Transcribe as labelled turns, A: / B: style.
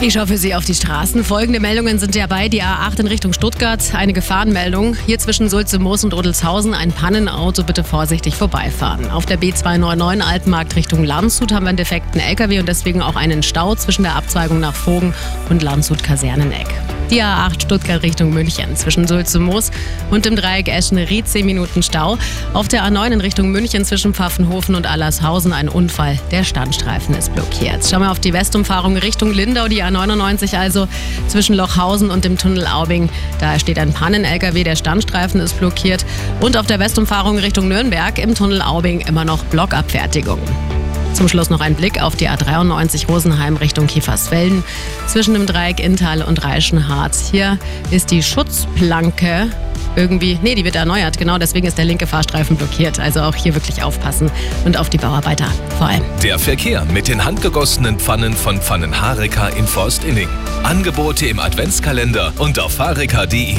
A: Ich schaue für Sie auf die Straßen. Folgende Meldungen sind dabei. Die A8 in Richtung Stuttgart, eine Gefahrenmeldung. Hier zwischen Sulze, Moos und Odelshausen ein Pannenauto. Bitte vorsichtig vorbeifahren. Auf der B299 Altenmarkt Richtung Landshut haben wir einen defekten LKW und deswegen auch einen Stau zwischen der Abzweigung nach Vogen und Landshut-Kaserneneck. Die A8 Stuttgart Richtung München zwischen Sulze Moos und dem Dreieck Eschen-Ried 10 Minuten Stau. Auf der A9 in Richtung München zwischen Pfaffenhofen und Allershausen ein Unfall. Der Standstreifen ist blockiert. Schauen wir auf die Westumfahrung Richtung Lindau, die A99 also zwischen Lochhausen und dem Tunnel Aubing. Da steht ein Pannen-LKW, der Standstreifen ist blockiert. Und auf der Westumfahrung Richtung Nürnberg im Tunnel Aubing immer noch Blockabfertigung. Zum Schluss noch ein Blick auf die A93 Rosenheim Richtung Kiefersfelden zwischen dem Dreieck Inntal und Reichenharz. Hier ist die Schutzplanke irgendwie, nee, die wird erneuert, genau deswegen ist der linke Fahrstreifen blockiert. Also auch hier wirklich aufpassen und auf die Bauarbeiter vor allem.
B: Der Verkehr mit den handgegossenen Pfannen von Pfannenhareka in Forstinning. Angebote im Adventskalender und auf hareka.de.